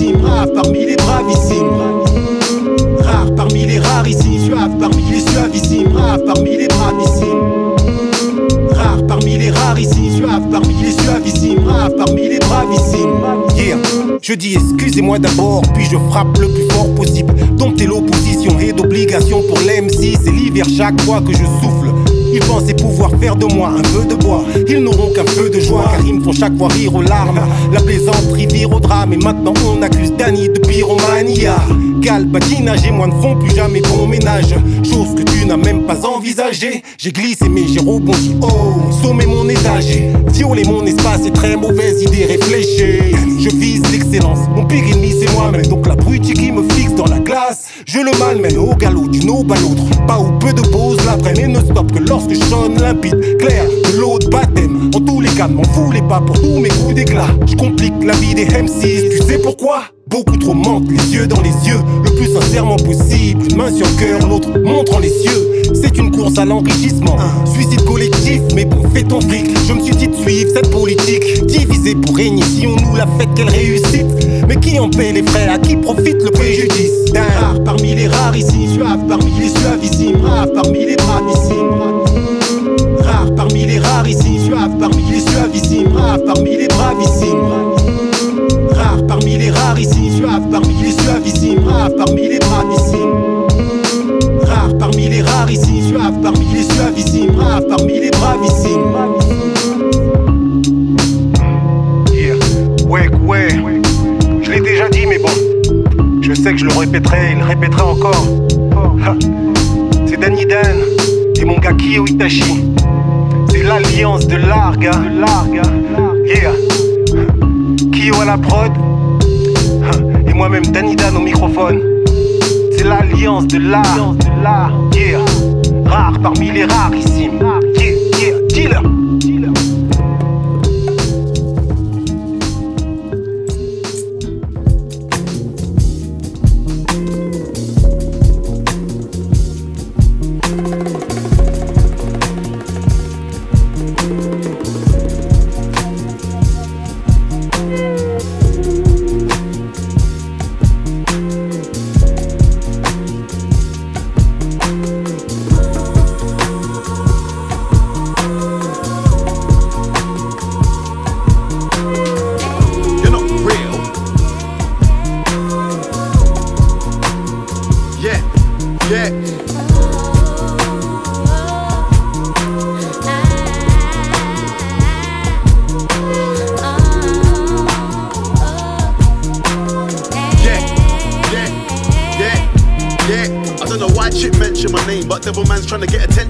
Je dis excusez-moi d'abord, puis je frappe le plus fort possible. Dompter l'opposition et d'obligation pour l'MC, c'est l'hiver chaque fois que je souffle. Ils pensaient pouvoir faire de moi un feu de bois. Ils n'auront qu'un peu de joie car ils me font chaque fois rire aux larmes. La plaisanterie vire au drame et maintenant on accuse Danny de pyromania. Gal, patinage et moi ne font plus jamais bon ménage. Chose que tu n'as même pas envisagée. J'ai glissé mais j'ai rebondi. Oh, sommet mon étage. Violer mon espace est très mauvaise idée réfléchie. Je vise l'excellence. Mon ennemi c'est moi-même. Donc la brute qui me fixe dans la glace. Je le malmène au galop d'une aube à l'autre. Pas ou peu de pause l'après mais ne stoppe que lorsque je sonne limpide, clair, de l'eau de baptême. En tous les cas, m'en foulez pas pour tous mes coups d'éclat. Je complique la vie des M6, tu sais pourquoi? Beaucoup trop mentent, les yeux dans les yeux, le plus sincèrement possible. Une main sur cœur, l'autre montrant les cieux. C'est une course à l'enrichissement, suicide collectif, mais bon, fais ton fric. Je me suis dit de suivre cette politique, divisée pour régner. Si on nous la fait, quelle réussite? Mais qui en paie les frais, à qui profite le préjudice? Rare parmi les rares ici, suave parmi les suavissimes, rare parmi les bravissimes. Parmi les rares ici, suave parmi les suavissimes, rare parmi les bravissimes. Parmi les rares ici, suave parmi les suavissimes, rare parmi les bravissimes. Rare parmi les rares ici, suave parmi les suavissimes, rare parmi les bravissimes. Yeah, ouais, ouais, je l'ai déjà dit, mais bon, je sais que je le répéterai, et le répéterai encore. C'est Danny Dan et mon gars Kyo Itachi. C'est l'alliance de Larga. De Larga. Yeah. Kyo à la prod. Moi-même Danny Dan au microphone. C'est l'alliance de l'art. Yeah. Rare parmi les rarissimes. Yeah,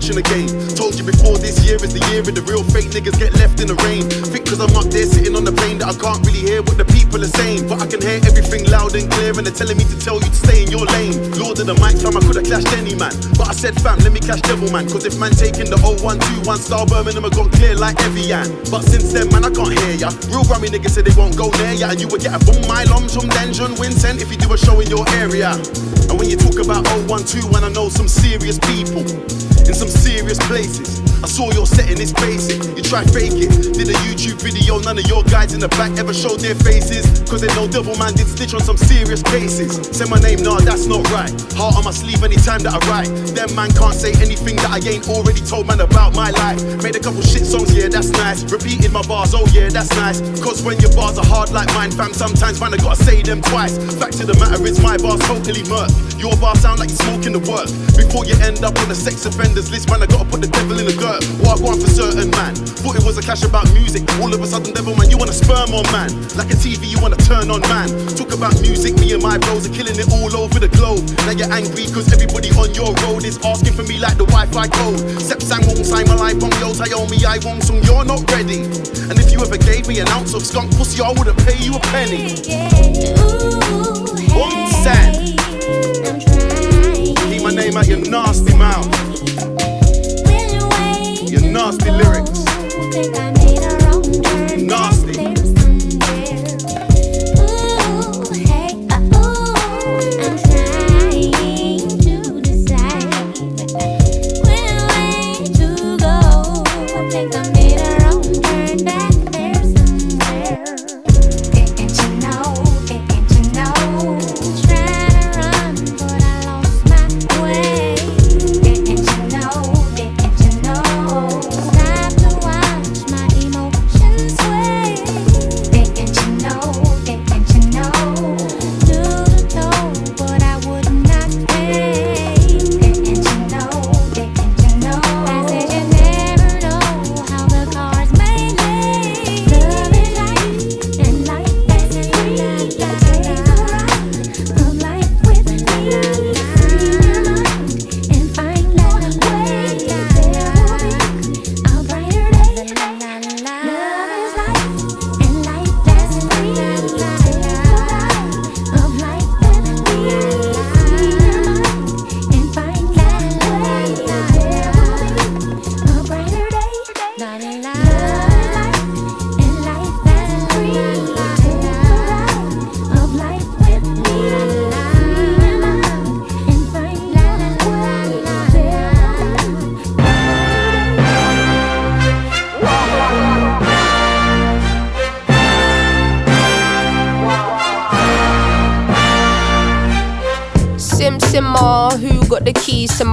get attention again. Told you before this year is the year of the real fake niggas get left in the rain. Think cause I'm up there sitting on the plane that I can't really hear what the people are saying. But I can hear everything loud and clear and they're telling me to tell you to stay in your lane. Lord of the mic, fam, I could have clashed any man. But I said, fam, let me clash Devilman. Cause if man taking the 0121 style Birmingham, I gone clear like Evian. But since then, man, I can't hear ya. Real Grammy niggas said they won't go near ya. And you would get a boom my lums from Denjon Vincent if you do a show in your area. And when you talk about 0121, I know some serious people in some serious places. I saw your setting, it's basic. You try fake it. Did a YouTube video, none of your guys in the back ever showed their faces. Cause they know Devilman did stitch on some serious cases. Say my name, nah, that's not right. Heart on my sleeve anytime that I write. Them man can't say anything that I ain't already told man about my life. Made a couple shit songs, yeah, that's nice. Repeated my bars, oh yeah, that's nice. Cause when your bars are hard like mine, fam, sometimes man, I gotta say them twice. Fact to the matter is my bars totally murk. Your bars sound like you're smoking the work. Before you end up on a sex offenders list, man, I gotta put the devil in the dirt. What I want for certain, man. Thought it was a clash about music. All of a sudden, devil, man, you wanna sperm on, man. Like a TV, you wanna turn on, man. Talk about music, me and my bros are killing it all over the globe. Now you're angry cause everybody on your road is asking for me like the Wi Fi code. Sep sang won't sign my life on yo, Tayomi, I won't, so you're not ready. And if you ever gave me an ounce of skunk pussy, I wouldn't pay you a penny. One cent. Keep my name out your nasty mouth. Nasty lyrics.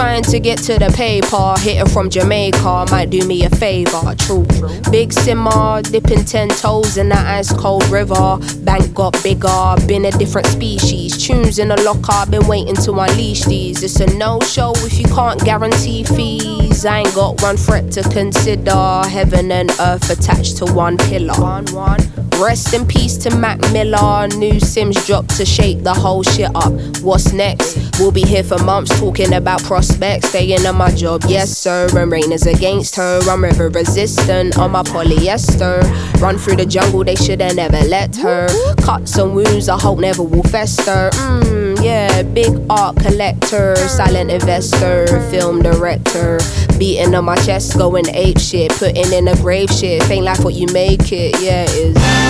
Trying to get to the paper, hitting from Jamaica might do me a favor. True, big simmer, dipping ten toes in that ice cold river. Bank got bigger, been a different species. Tunes in the locker, been waiting to unleash these. It's a no show if you can't guarantee fees. I ain't got one threat to consider. Heaven and earth attached to one pillar. One, one. Rest in peace to Mac Miller. New Simz dropped to shake the whole shit up. What's next? We'll be here for months talking about prospects. Staying on my job, yes sir. And rain is against her. I'm river resistant on my polyester. Run through the jungle, they shoulda never let her. Cuts and wounds, I hope never will fester. Mmm, yeah, big art collector, silent investor, film director. Beating on my chest, going ape shit, putting in a grave shit. Ain't like what you make it, yeah, it is.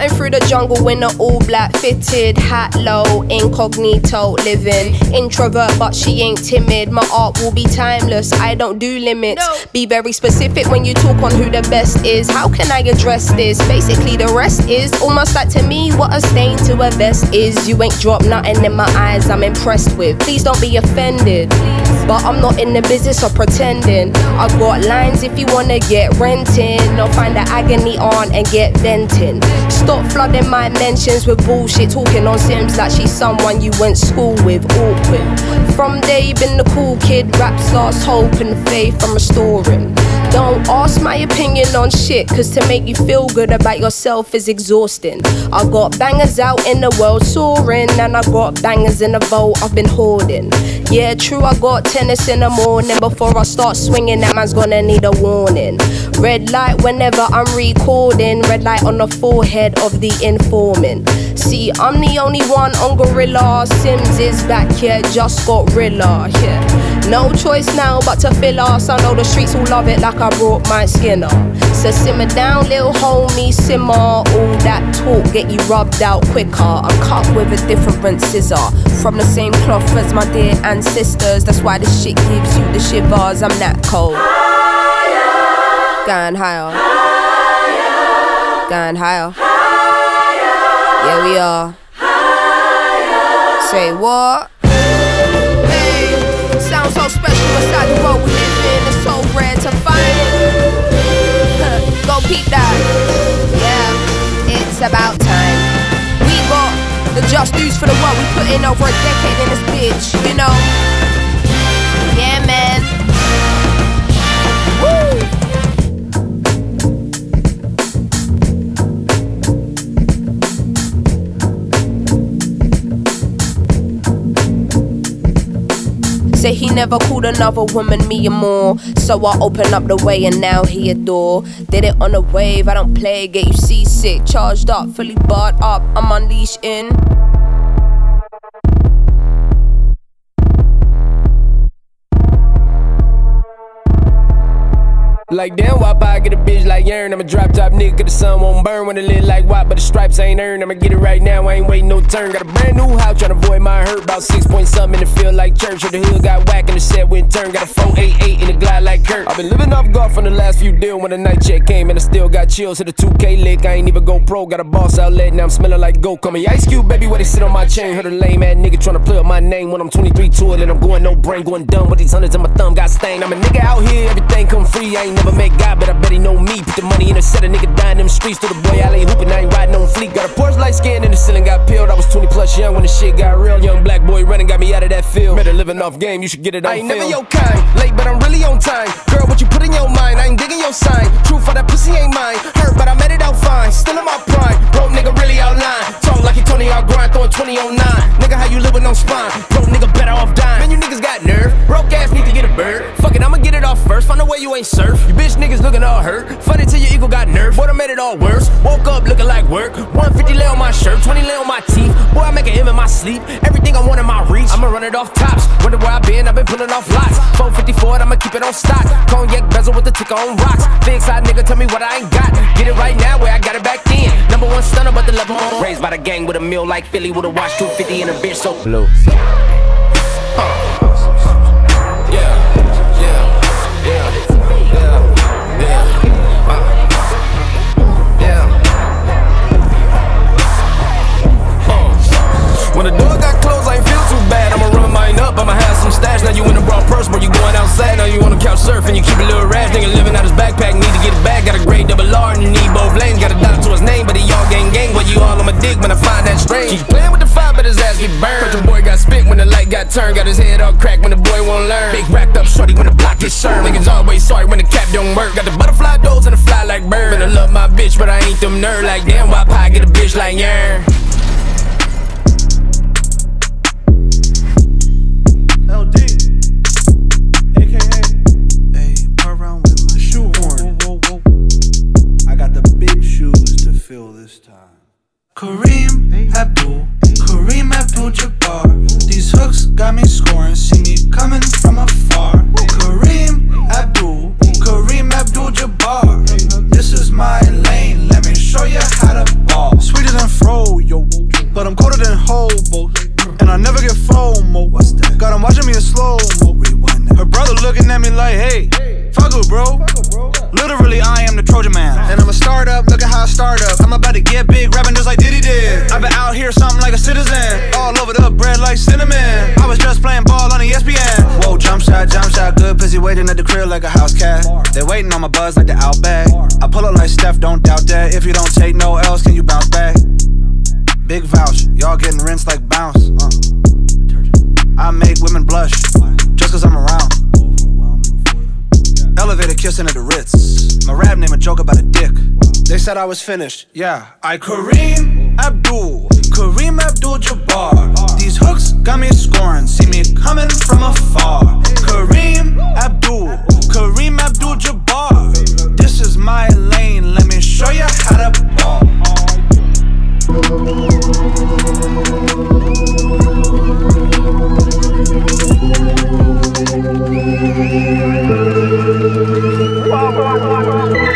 Cutting through the jungle in an all black fitted hat low, incognito living. Introvert, but she ain't timid. My art will be timeless. I don't do limits. Be very specific when you talk on who the best is. How can I address this? Basically, the rest is almost like to me what a stain to a vest is. You ain't dropped nothing in my eyes. I'm impressed with. Please don't be offended. But I'm not in the business of pretending. I got lines if you wanna get renting. I'll find the agony on and get venting. Stop flooding my mentions with bullshit. Talking on Simz like she's someone you went school with. Awkward. From day been the cool kid. Raps lost hope and faith I'm restoring. Don't ask my opinion on shit, cause to make you feel good about yourself is exhausting. I got bangers out in the world soaring, and I got bangers in the vault I've been hoarding. Yeah, true, I got tennis in the morning. Before I start swinging, that man's gonna need a warning. Red light whenever I'm recording, red light on the forehead of the informant. See, I'm the only one on Gorilla. Simz is back here, just got Rilla. Yeah, no choice now but to fill us. I know the streets will love it like I brought my skin skinner. So simmer down, little homie, simmer. All that talk get you rubbed out quicker. I'm cut with a different scissor. From the same cloth as my dear ancestors. That's why this shit gives you the shivers. I'm that cold. Higher. Going higher. higher. Going higher. higher. Yeah, we are. Higher. Say what? Hey, sounds so special beside the world we live in. It's so rare to find. Go peep that. Yeah, it's about the just dues for the work we put in over a decade in this bitch, you know? Say he never called another woman me or more. So I open up the way and now he adore. Did it on a wave, I don't play, get you seasick. Charged up, fully barred up, I'm unleashed in. Like damn, why I get a bitch like Yearn? I'm a drop top nigga, the sun won't burn when it lit like what, but the stripes ain't earned. I'ma get it right now, I ain't waiting no turn. Got a brand new house, tryna avoid my hurt. About six point something in the field like church. Or the hood got whack and the set went turn. Got a 488 in the glide like Kurt. I've been living off golf from the last few deal when the night check came and I still got chills. Hit a 2K lick, I ain't even go pro. Got a boss outlet, now I'm smelling like goat. Call me Ice Cube, baby, where they sit on my chain. Heard a lame ass nigga tryna play up my name when I'm 23 to it and I'm going no brain, going dumb with these hundreds in my thumb got stained. I'm a nigga out here, everything come free. Ain't never met God, but I bet he know me. Put the money in a set, a nigga dying them streets. To the boy alley hooping, I ain't riding on fleet. Got a Porsche light skin in the ceiling, got peeled. I was 20 plus young when the shit got real. Young black boy running got me out of that field. Better living off game, you should get it on I ain't never your kind, late but I'm really on time. Girl, what you put in your mind, I ain't digging your sign. Truth for that pussy ain't mine. Hurt, but I made it out fine. Still in my prime. Broke nigga really outline. Talk like he Tony out grind, throwing 20 on 9. Nigga, how you living on spine? Broke nigga better off dying. Man, you niggas got nerve. Broke ass need to get a bird. Fuck it, I'ma get it off first. Find a way you ain't surf. You bitch niggas looking all hurt. Funny till your ego got nerve. Boy, I made it all worse. Woke up looking like work. 150 lay on my shirt, 20 lay on my teeth. Boy, I make an M in my sleep. Everything I want in my reach. I'ma run it off tops. Wonder where I been, I've been pulling off lots. 454, I'ma keep it on stock. Cognac bezel with the ticker on rocks. Big side nigga, tell me what I ain't got. Get it right now where I got it back then. Number one stunner, but the level on. Raised by the gang with a meal like Philly with a watch 250 and a bitch so blue. Now you in the broad purse, but you going outside. Now you on the couch surfing, you keep a little rash. Nigga living out his backpack, need to get it back. Got a grade double R and you need both lanes. Got a dollar to his name, but he all gang gang. But you all on my dick when I find that strange. Keep playing with the fire, but his ass get burned. But your boy got spit when the light got turned. Got his head all cracked when the boy won't learn. Big racked up shorty when the block gets served. Niggas always sorry when the cap don't work. Got the butterfly doors and the fly like bird. And I love my bitch, but I ain't them nerd. Like damn, why pie get a bitch like yarn? Kareem Abdul, Kareem Abdul Jabbar. These hooks got me scoring, see me coming from afar. Kareem Abdul, Kareem Abdul Jabbar. This is my lane, let me show you how to ball. Sweeter than fro, yo, but I'm colder than hobo. And I never get FOMO. What's that? Got him watching me in slow mo. Her brother looking at me like, hey, fuck her, bro. bro. Literally, I am the Trojan man. And I'm a startup, look at how I start up. I'm about to get big, rapping just like Diddy did. I've been out here, something like a citizen. All over the bread like cinnamon. I was just playing ball on ESPN. Whoa, jump shot, jump shot, good pussy waiting at the crib like a house cat. They waiting on my buzz like the Outback. I pull up like Steph, don't doubt that. If you don't take no else, can you bounce back? Big vouch, y'all getting rinsed like bounce. Uh. I make women blush just cause I'm around. Elevator kissing at the Ritz. My rap name a joke about a dick. They said I was finished. Yeah, I Kareem Abdul, Kareem Abdul Jabbar. These hooks got me scoring. See me coming from afar. Kareem Abdul, Kareem Abdul Jabbar. This is my lane, let me show you how to ball. Try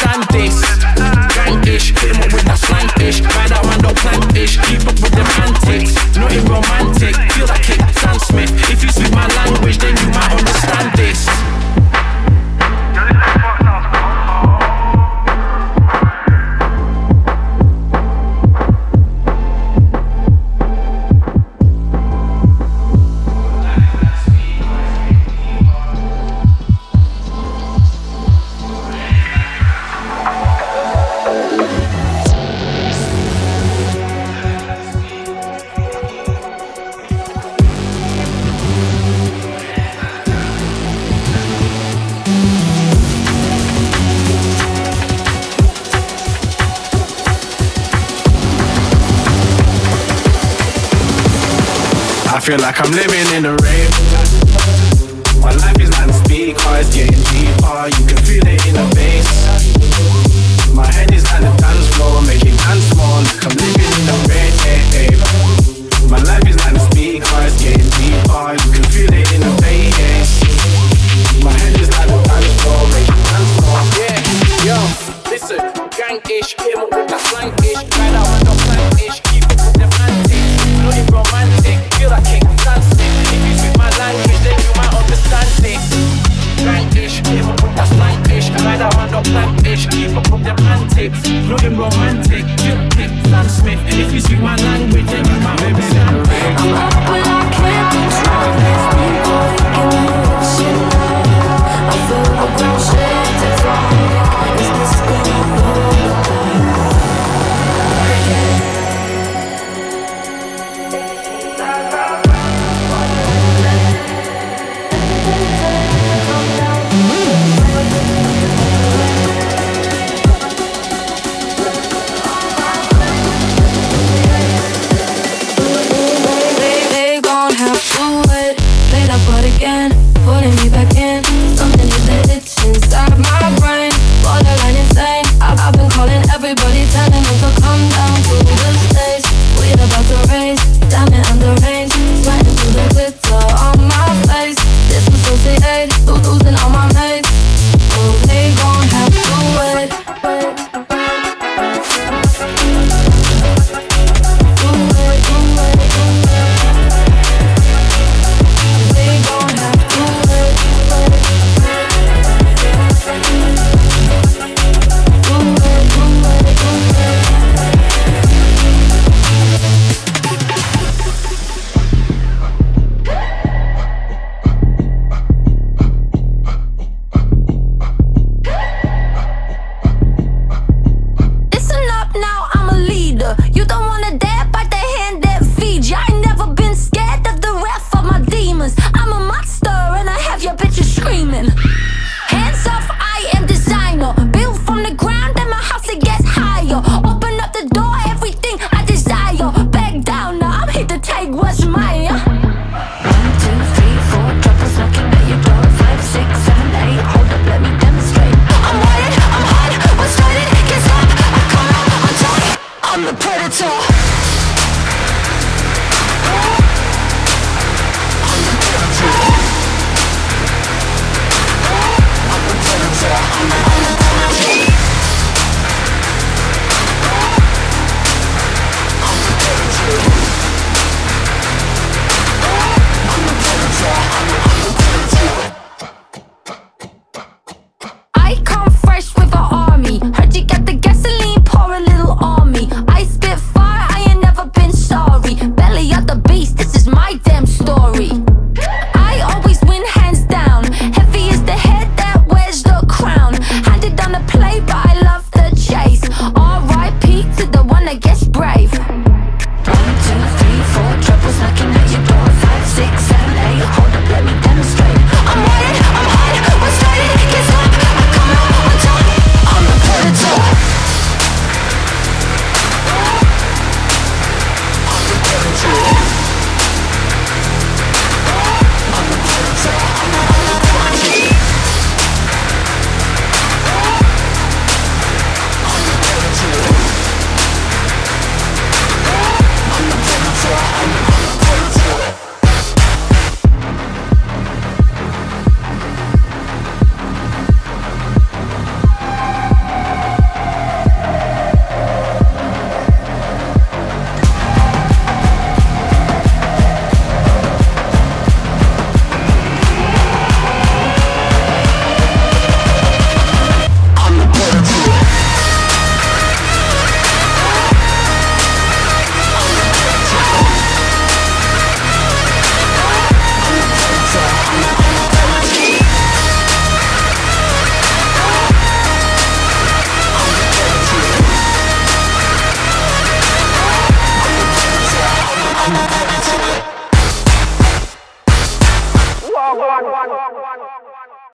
stand this. Gangish, hit up with that slangish. Ride that man don't plant ish. Keep up with them antics, nothing romantic. Feel like feel like I'm living.